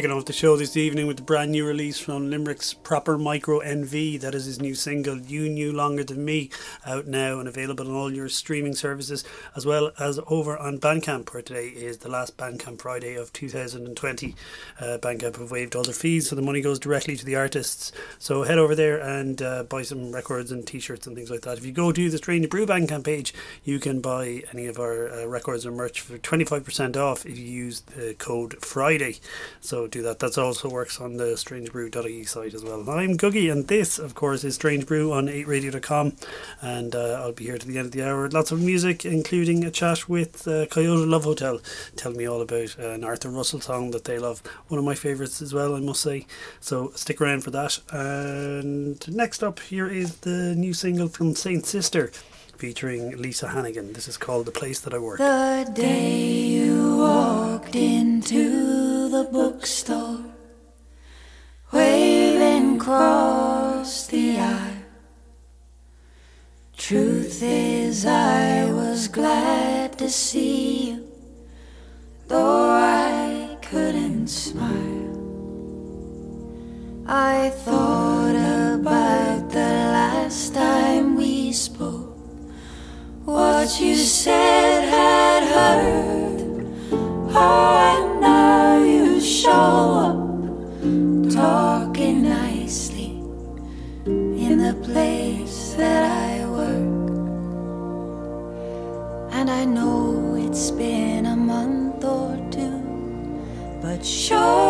Kicking off the show this evening with the brand new release from Limerick's Proper Micro NV. That is his new single, You Knew Longer Than Me, out now and available on all your streaming services, as well as over on Bandcamp, where today is the last Bandcamp Friday of 2020. Uh, Bandcamp have waived all their fees, so the money goes directly to the artists. So head over there and uh, buy some records and t shirts and things like that. If you go to the Strange Brew Bandcamp page, you can buy any of our uh, records or merch for 25% off if you use the code Friday. So do that. That also works on the strangebrew.ie site as well. I'm Gugai, and this, of course, is Strange Brew on 8radio.com. And uh, I'll be here to the end of the hour. Lots of music, including a chat with uh, Coyote Love Hotel. Tell me all about uh, an Arthur Russell song that they love. One of my favourites as well, I must say. So stick around for that. And next up, here is the new single from Saint Sister featuring Lisa Hannigan. This is called The Place That I Work. The day you walked into the bookstore, waving across the aisle. Truth is, I was glad to see you, though I couldn't smile. I thought about the last time we spoke what you said had hurt. Oh, and now you show up talking nicely in the place that I work. And I know it's been a month or two, but surely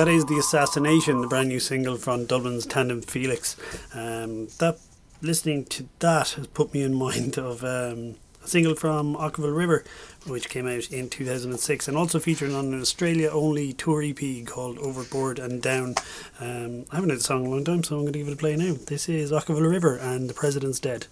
That is The Assassination, the brand new single from Dublin's Tandem Felix. Um, that Listening to that has put me in mind of um, a single from Okkervil River, which came out in 2006 and also featured on an Australia only tour EP called Overboard and Down. Um, I haven't heard the song in a long time, so I'm going to give it a play now. This is Okkervil River and The President's Dead.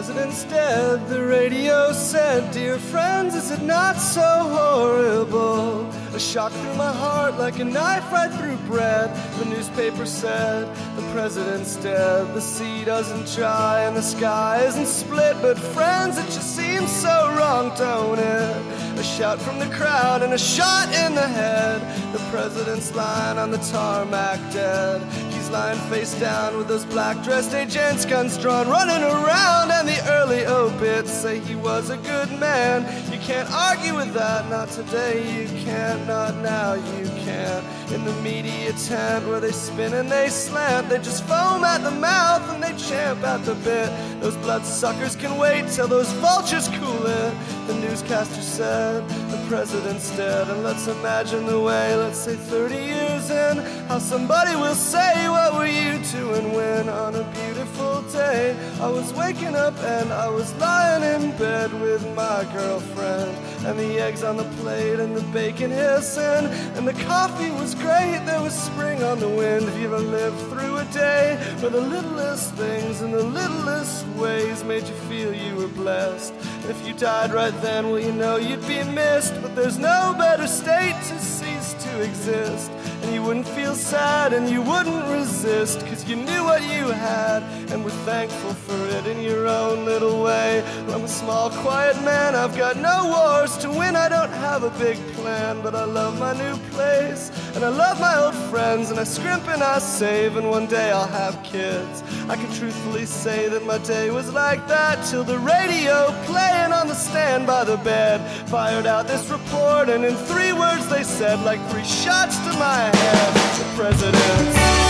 The President's dead, the radio said, Dear friends, is it not so horrible? A shock through my heart like a knife right through bread. The newspaper said, The president's dead. The sea doesn't dry and the sky isn't split. But friends, it just seems so wrong, don't it? A shout from the crowd and a shot in the head. The president's lying on the tarmac dead. Lying face down with those black dressed agents, guns drawn, running around. And the early obits say he was a good man. Can't argue with that, not today, you can't, not now, you can't. In the media tent where they spin and they slant, they just foam at the mouth and they champ at the bit. Those bloodsuckers can wait till those vultures cool it. The newscaster said, the president's dead, and let's imagine the way, let's say 30 years in, how somebody will say, What were you doing when on a beautiful day? I was waking up and I was lying in bed with my girlfriend, and the eggs on the plate and the bacon hissing, and the coffee was great, there was spring on the wind. Have you ever lived through a day where the littlest things in the littlest ways made you feel you were blessed? And if you died right then, well, you know you'd be missed, but there's no better state to cease to exist. And you wouldn't feel sad and you wouldn't resist, cause you knew what you had and were thankful for it in your own little way. Well, I'm a small, quiet man, I've got no wars to win, I don't have a big plan, but I love my new place. And I love my old friends, and I scrimp and I save, and one day I'll have kids. I can truthfully say that my day was like that till the radio playing on the stand by the bed fired out this report, and in three words they said, like three shots to my head, the president's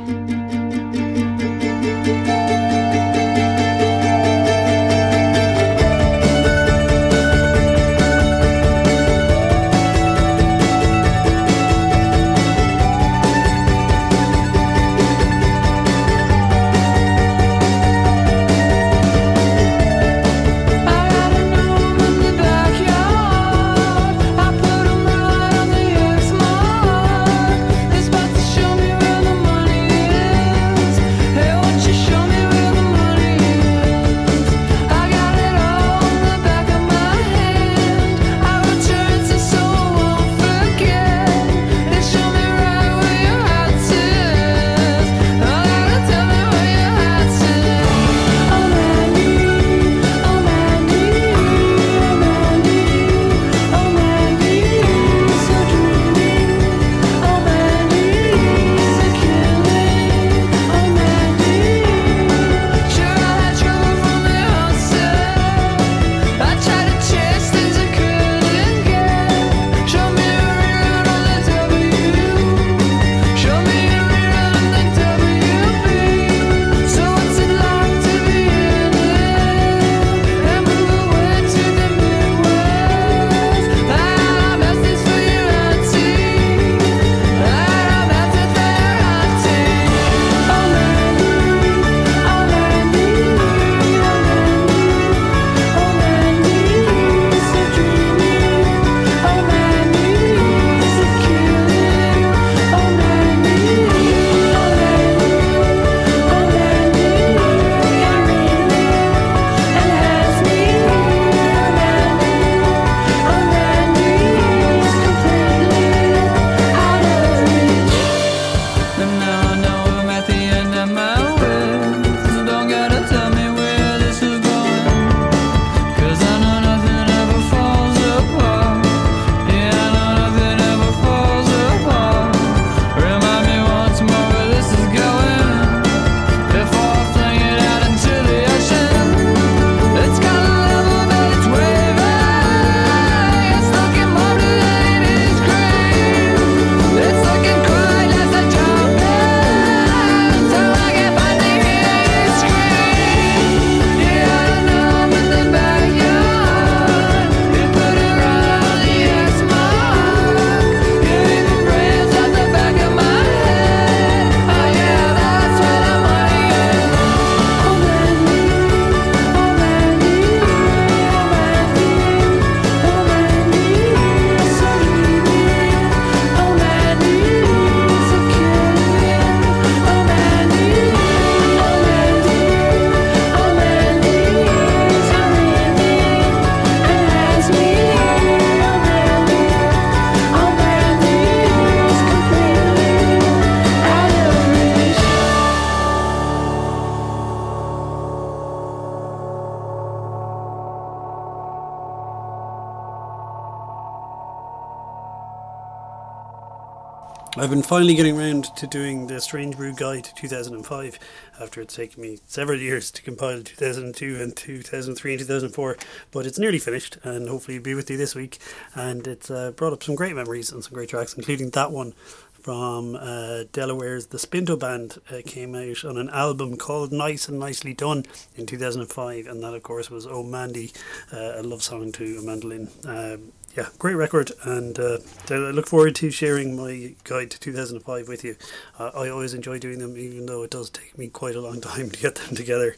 I've been finally getting around to doing the Strange Brew Guide to 2005 after it's taken me several years to compile 2002 and 2003 and 2004. But it's nearly finished and hopefully it'll be with you this week. And it's uh, brought up some great memories and some great tracks, including that one from uh, Delaware's The Spinto Band uh, came out on an album called Nice and Nicely Done in 2005, and that, of course, was Oh Mandy, uh, a love song to a mandolin. Um, yeah, great record, and uh, I look forward to sharing my guide to 2005 with you. Uh, I always enjoy doing them, even though it does take me quite a long time to get them together.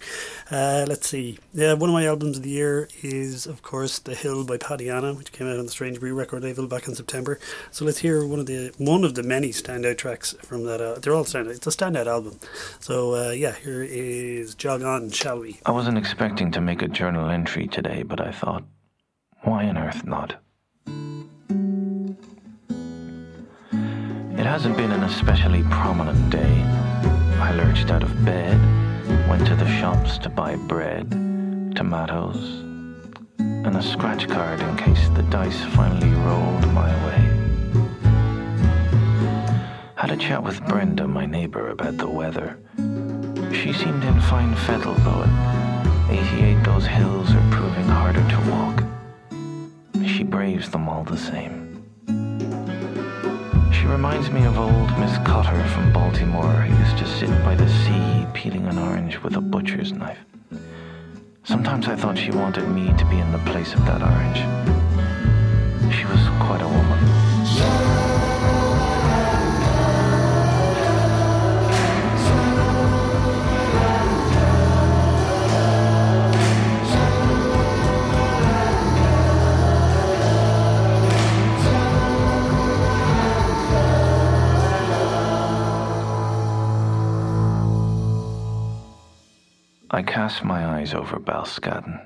Uh, let's see. Yeah, one of my albums of the year is, of course, The Hill by Paddy Hanna, which came out on the Strange Brew record label back in September. So let's hear one of the one of the many standout tracks from that. They're all standout. It's a standout album. So uh, yeah, here is Jog On, shall we? I wasn't expecting to make a journal entry today, but I thought, why on earth not? It hasn't been an especially prominent day. I lurched out of bed, went to the shops to buy bread, tomatoes, and a scratch card in case the dice finally rolled my way. Had a chat with Brenda, my neighbor, about the weather. She seemed in fine fettle, though at 88 those hills are proving harder to walk. Braves them all the same. She reminds me of old Miss Cotter from Baltimore who used to sit by the sea peeling an orange with a butcher's knife. Sometimes I thought she wanted me to be in the place of that orange. She was quite a woman. I cast my eyes over Balscaden.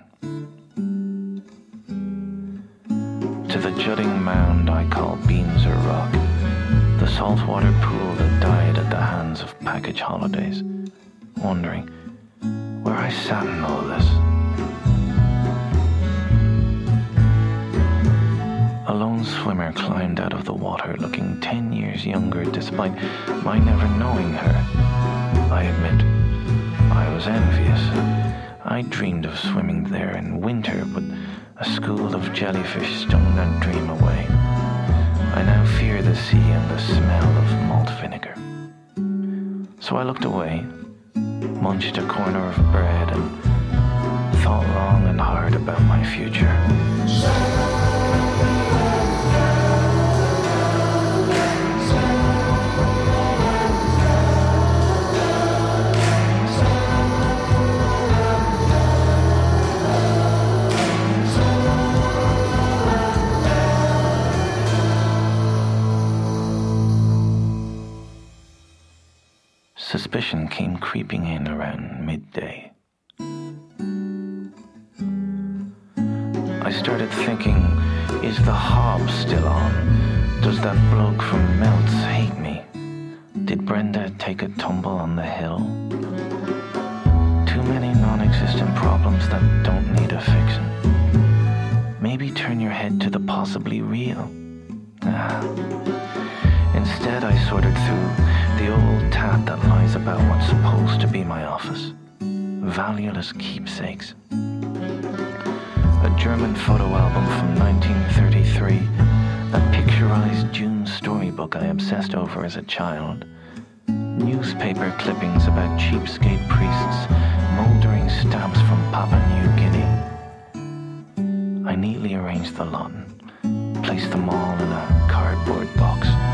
To the jutting mound I call Beanser Rock, the saltwater pool that died at the hands of package holidays, wondering where I sat in all this. A lone swimmer climbed out of the water looking ten years younger despite my never knowing her. I admit, I was envious. I dreamed of swimming there in winter, but a school of jellyfish stung that dream away. I now fear the sea and the smell of malt vinegar. So I looked away, munched a corner of bread, and thought long and hard about my future. Suspicion came creeping in around midday. I started thinking, is the hob still on? Does that bloke from Melts hate me? Did Brenda take a tumble on the hill? Too many non existent problems that don't need a. Maybe turn your head to the possibly real. Ah. Instead, I sorted through the old tat that lies about what's supposed to be my office. Valueless keepsakes. A German photo album from 1933, a picturized June storybook I obsessed over as a child, newspaper clippings about cheapskate priests mouldering stamps from Papua New Guinea. I neatly arranged the lot placed them all in a cardboard box.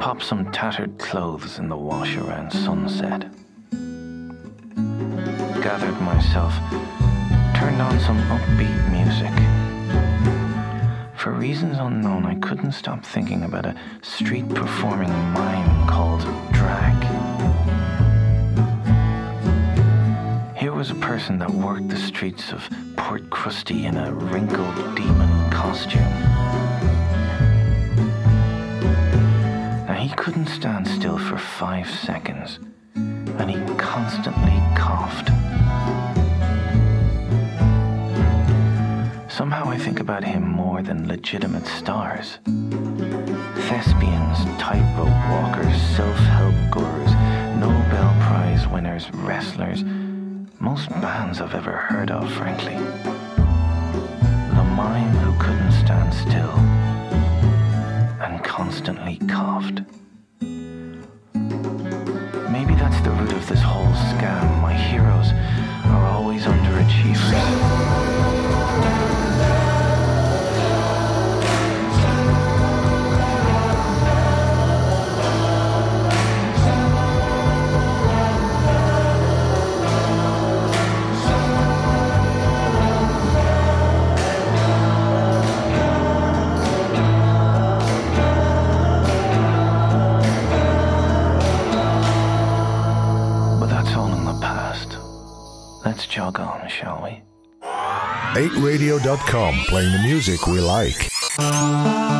pop some tattered clothes in the wash around sunset. Gathered myself, turned on some upbeat music. For reasons unknown, I couldn't stop thinking about a street performing mime called Drag. Here was a person that worked the streets of Port Krusty in a wrinkled demon costume. couldn't stand still for five seconds, and he constantly coughed. Somehow I think about him more than legitimate stars. Thespians, tightrope walkers, self help gurus, Nobel Prize winners, wrestlers, most bands I've ever heard of, frankly. The mime who couldn't stand still and constantly coughed. this whole scam. My heroes shall we? 8radio.com playing the music we like.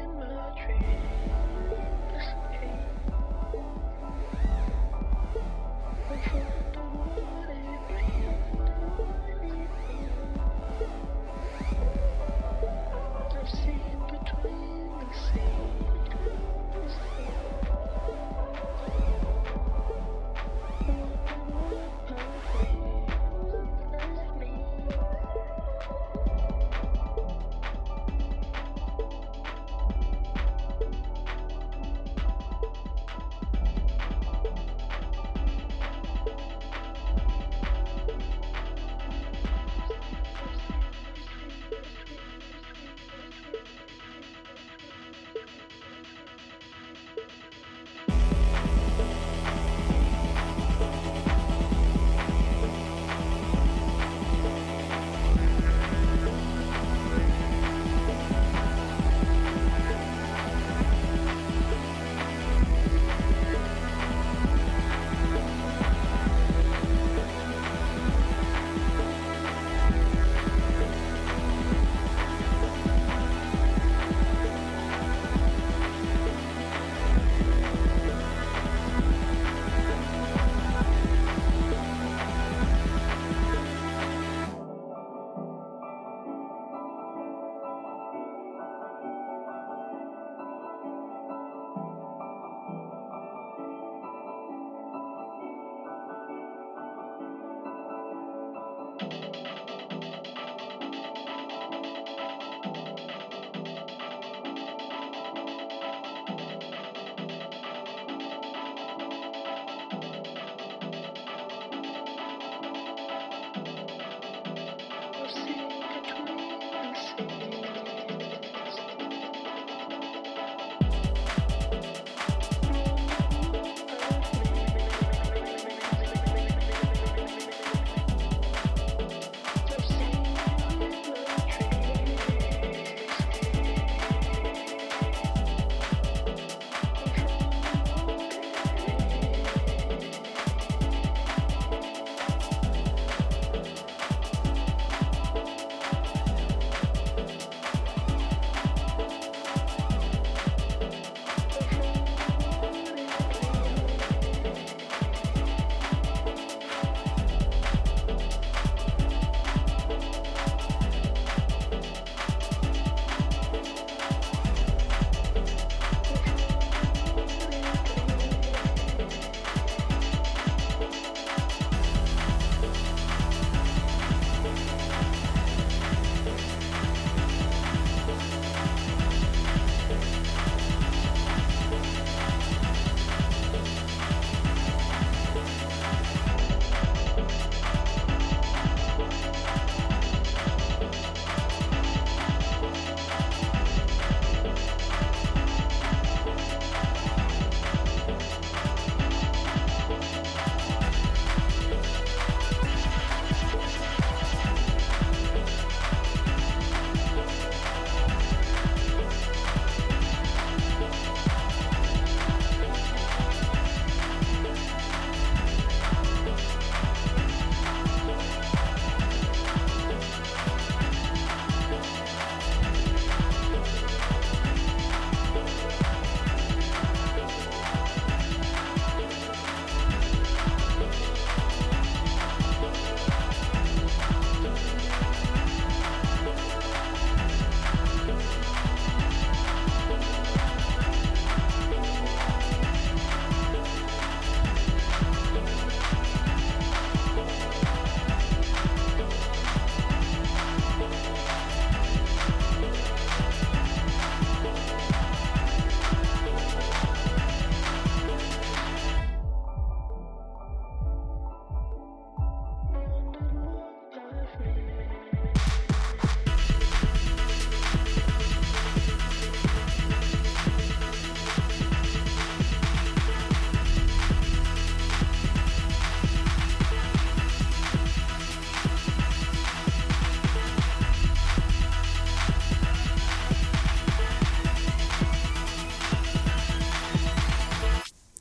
in my dreams.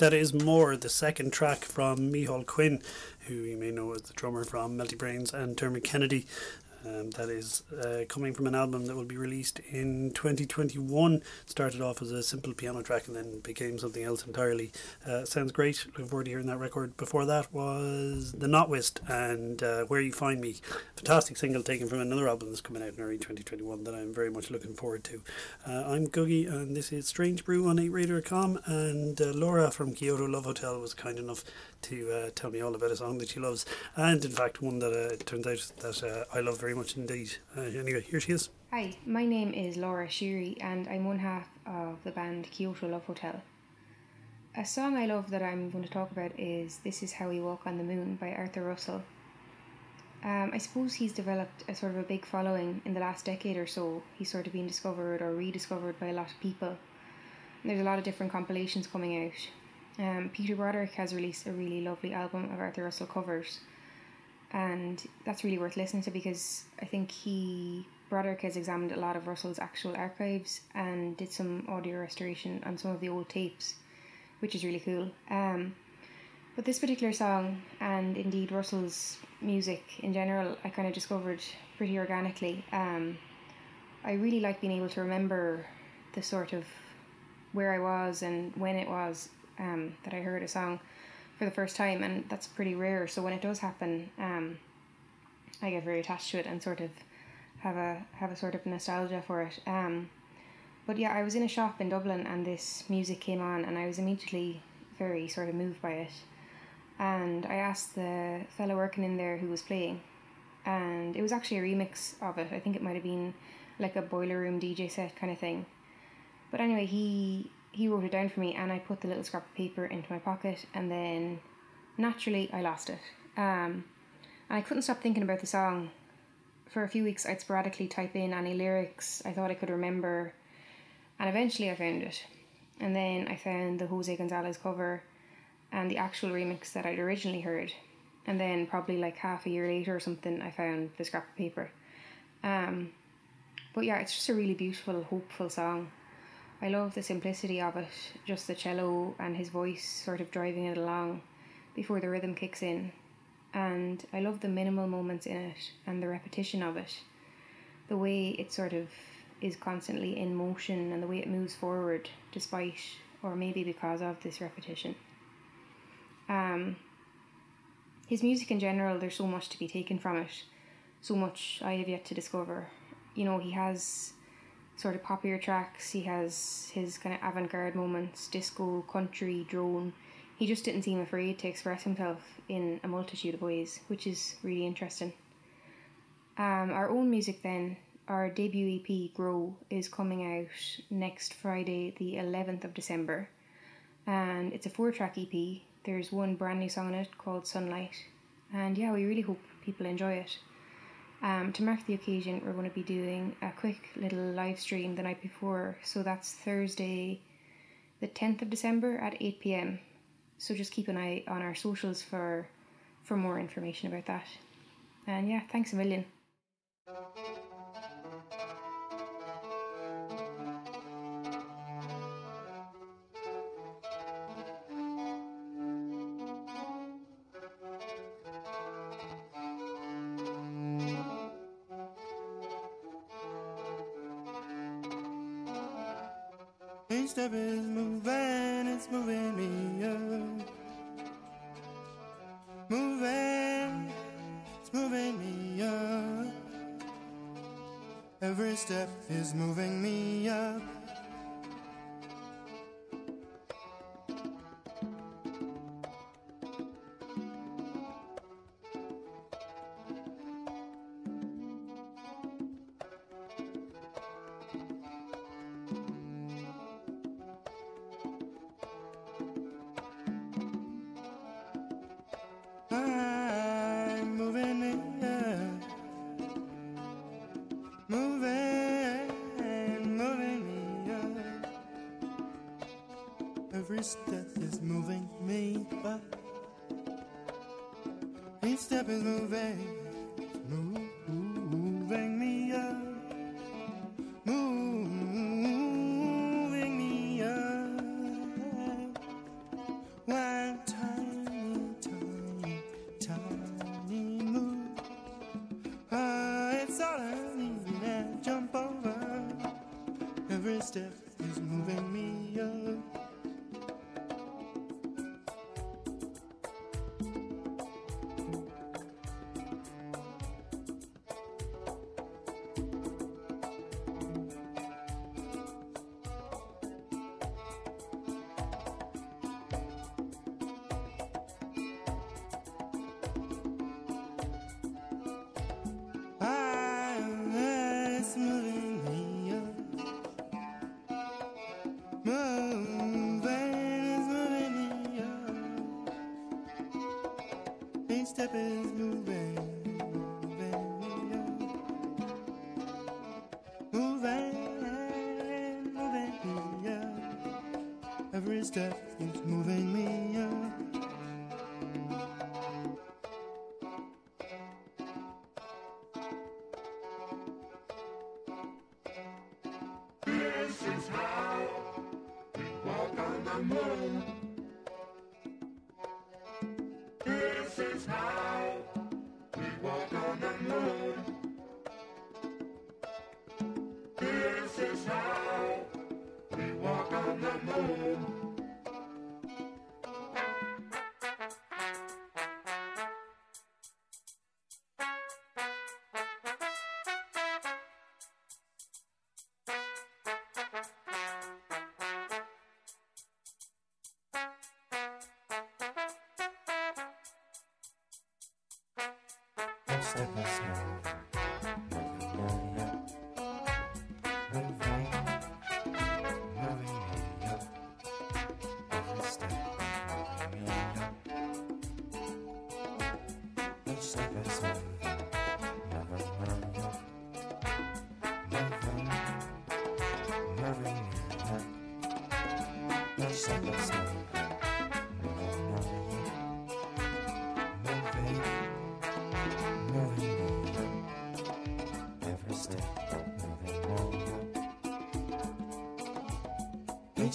Is more the second track from Micheál Quinn, who you may know as the drummer from Melty Brains and Dermot Kennedy. Um, that is uh, coming from an album that will be released in 2021. Started off as a simple piano track and then became something else entirely. Uh, sounds great. Looking forward to hearing that record. Before that was The Notwist and uh, Where You Find Me. Fantastic single taken from another album that's coming out in early 2021 that I'm very much looking forward to. Uh, I'm Gugai and this is Strange Brew on 8radio.com. And uh, Laura from Kyoto Love Hotel was kind enough to uh, tell me all about a song that she loves. And in fact, one that it turns out that I love very much indeed. anyway, here she is. Hi, my name is Laura Sheary, and I'm one half of the band Kyoto Love Hotel. A song I love that I'm going to talk about is This Is How We Walk on the Moon by Arthur Russell. Um, I suppose he's developed a sort of a big following in the last decade or so. He's sort of been discovered or rediscovered by a lot of people. And there's a lot of different compilations coming out. Um, Peter Broderick has released a really lovely album of Arthur Russell covers, and that's really worth listening to because I think he Broderick has examined a lot of Russell's actual archives and did some audio restoration on some of the old tapes, which is really cool. Um, but this particular song, and indeed Russell's music in general, I kind of discovered pretty organically. Um, I really like being able to remember the sort of where I was and when it was um, that I heard a song for the first time, and that's pretty rare. So when it does happen, um, I get very attached to it and sort of have a have a sort of nostalgia for it. Um, but yeah, I was in a shop in Dublin, and this music came on, and I was immediately very sort of moved by it. And I asked the fellow working in there who was playing, and it was actually a remix of it. I think it might have been like a boiler room DJ set kind of thing. But anyway, he he wrote it down for me, and I put the little scrap of paper into my pocket, and then naturally I lost it. Um, and I couldn't stop thinking about the song. For a few weeks, I'd sporadically type in any lyrics I thought I could remember, and eventually I found it. And then I found the Jose Gonzalez cover and the actual remix that I'd originally heard. And then probably like half a year later or something, I found the scrap of paper. Um, but yeah, it's just a really beautiful, hopeful song. I love the simplicity of it, just the cello and his voice sort of driving it along before the rhythm kicks in. And I love the minimal moments in it and the repetition of it. The way it sort of is constantly in motion and the way it moves forward despite or maybe because of this repetition. Um, his music in general, there's so much to be taken from it, so much I have yet to discover. You know, he has sort of poppier tracks, he has his kind of avant garde moments, disco, country, drone. He just didn't seem afraid to express himself in a multitude of ways, which is really interesting. Um, our own music then, our debut EP, Grow, is coming out next Friday, the 11th of December. And it's a four track EP. There's one brand new song on it called Sunlight. And yeah, we really hope people enjoy it. Um, to mark the occasion, we're going to be doing a quick little live stream the night before. So that's Thursday, the 10th of December at 8 pm. So just keep an eye on our socials for for more information about that. And yeah, thanks a million. Each step is moving, it's moving me up. Moving, it's moving me up. Every step is moving me up. Every step is moving me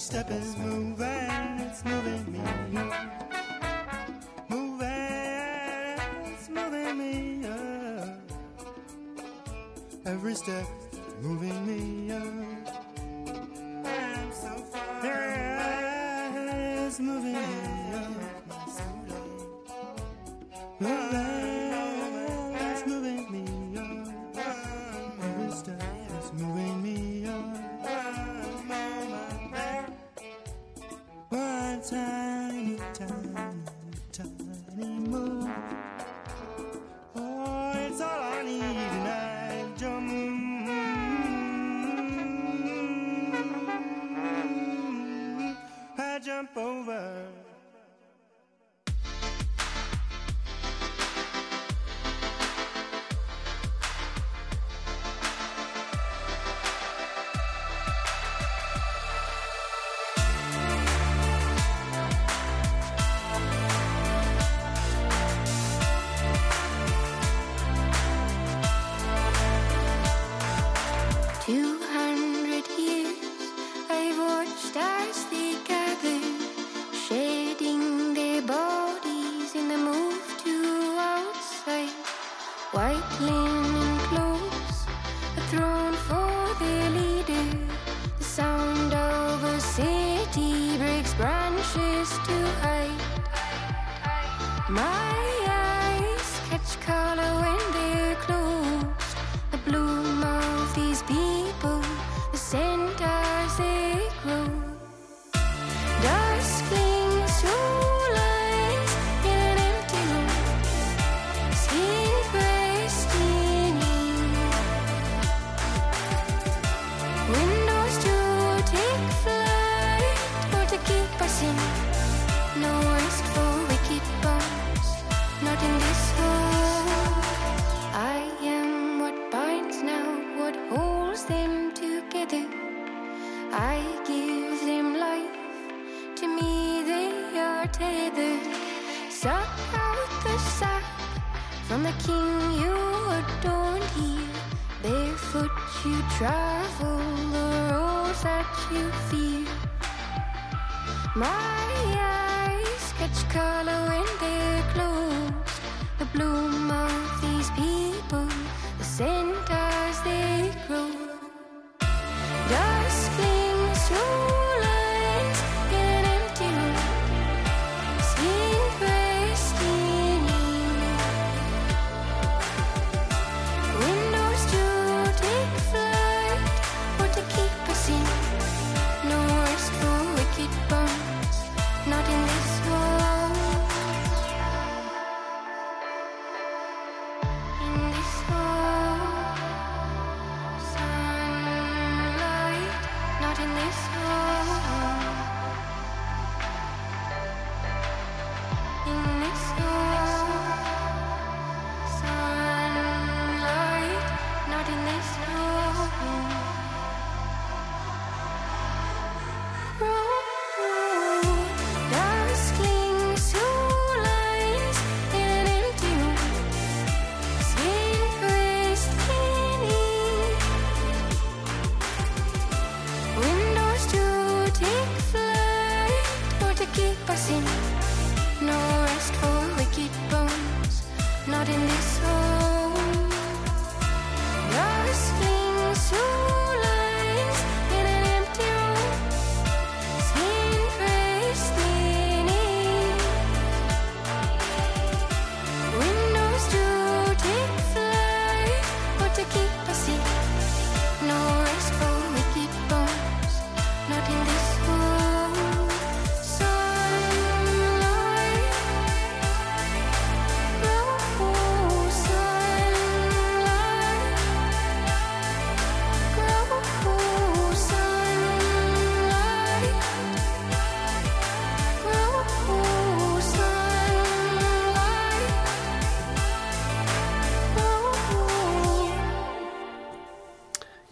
step is moving, it's moving me. Moving, it's moving me up. Every step moving me up. and so far. Yeah, it's moving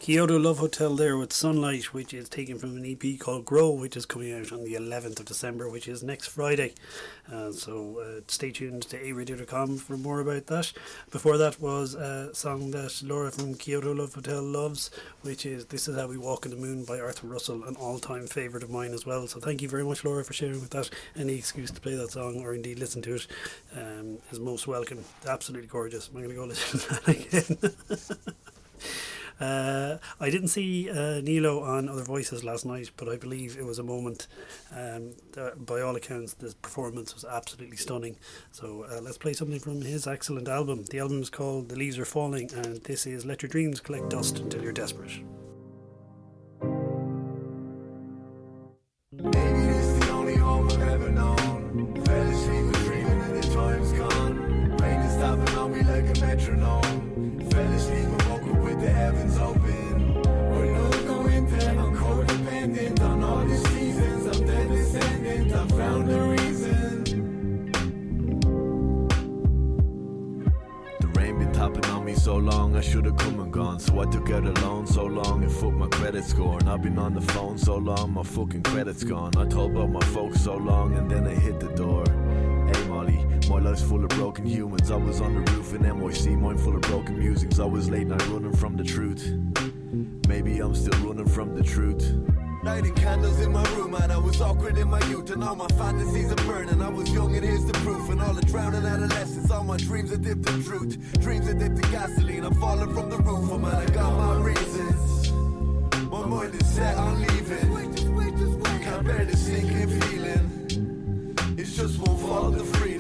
Kyoto Love Hotel there with Sunlight, which is taken from an EP called Grow, which is coming out on the 11th of December, which is next Friday. Uh, so uh, stay tuned to 8radio.com for more about that. Before that was a song that Laura from Kyoto Love Hotel loves, which is This Is How We Walk in the Moon by Arthur Russell, an all time favourite of mine as well. So thank you very much, Laura, for sharing with that. Any excuse to play that song or indeed listen to it um, is most welcome. Absolutely gorgeous. I'm going to go listen to that again. Uh, I didn't see uh, Nealo on Other Voices last night, but I believe it was a moment. Um, by all accounts, the performance was absolutely stunning. So uh, let's play something from his excellent album. The album is called The Leaves Are Falling, and this is Let Your Dreams Collect Dust Until You're Desperate. Topping on me so long, I should've come and gone. So I took out a loan so long and fucked my credit score. And I've been on the phone so long, my fucking credit's gone. I told about my folks so long and then I hit the door. Hey Molly, my life's full of broken humans. I was on the roof in NYC, mine full of broken musings. I was late night running from the truth. Maybe I'm still running from the truth. Lighting candles in my room, and I was awkward in my youth, and all my fantasies are burning. I was young, and here's the proof. And all the drowning adolescence, all my dreams are dipped in truth. Dreams are dipped in gasoline. I'm falling from the roof, oh man, I got my reasons. My mind is set on leaving. Can't bear the sinking feeling. It's just won't follow the freedom.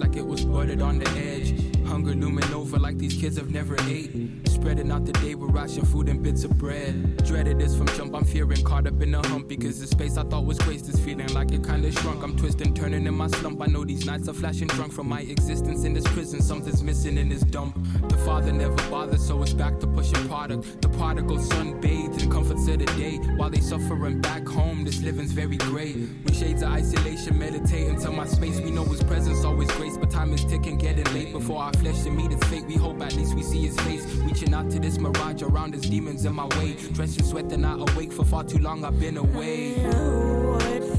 Like it was buttered on the edge. Hunger looming over like these kids have never ate. Spreading out the day with ration food and bits of bread. Dreaded this from jump, I'm fearing caught up in a hump because the space I thought was graced is feeling like it kinda shrunk. I'm twisting, turning in my slump. I know these nights are flashing drunk from my existence in this prison. Something's missing in this dump. The father never bothered, so it's back to pushing product. The prodigal son bathed in comforts of the day while they suffering back home. This living's very great. When shades of isolation meditate until my space, we know his presence always grace, but time is ticking, getting late before our flesh to meet its fate. We hope at least we see his face, out to this mirage around his demons in my way. Dressed in sweat and not awake for far too long. I've been away. You would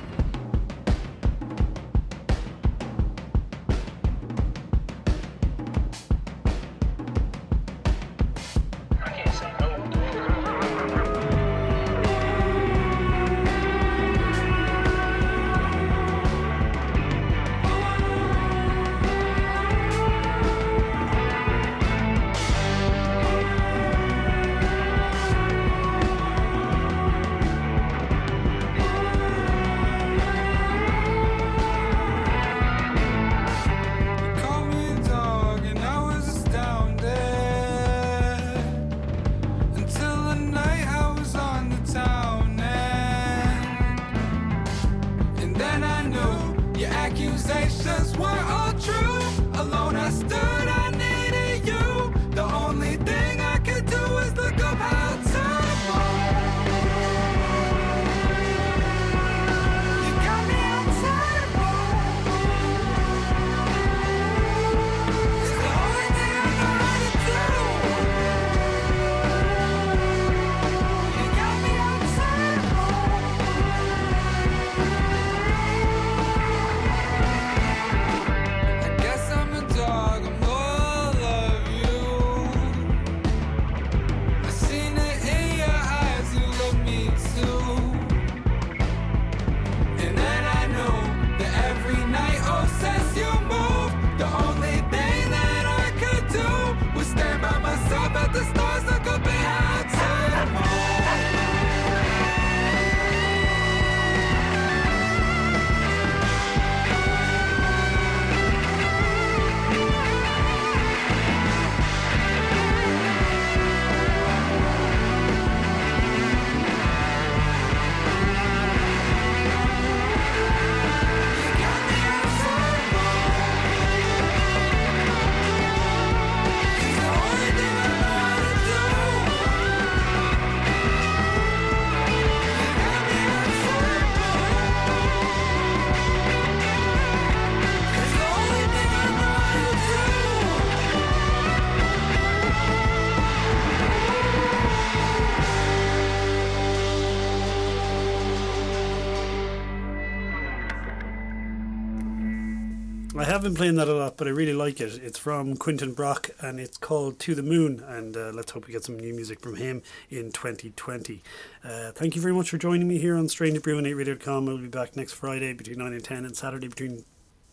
I have been playing that a lot, but I really like it. It's from Quinton Brock and it's called To the Moon. And uh, let's hope we get some new music from him in 2020. Uh, thank you very much for joining me here on Strange Brew and 8radio.com. We'll be back next Friday between 9 and 10 and Saturday between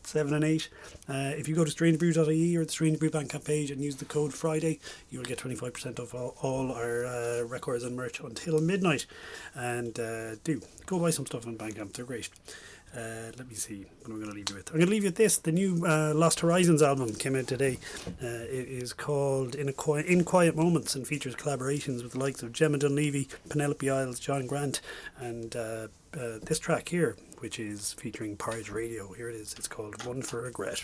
7 and 8. Uh, if you go to strangebrew.ie or the Strange Brew Bandcamp page and use the code Friday, you'll get 25% off all, all our uh, records and merch until midnight. And uh, do go buy some stuff on Bandcamp, they're great. Uh, let me see what I'm going to leave you with. I'm going to leave you with this. The new uh, Lost Horizons album came out today. Uh, it is called In a Quiet, In Quiet Moments and features collaborations with the likes of Gemma Dunleavy, Penelope Isles, John Grant, and uh, uh, this track here, which is featuring Porridge Radio. Here it is. It's called One for Regret.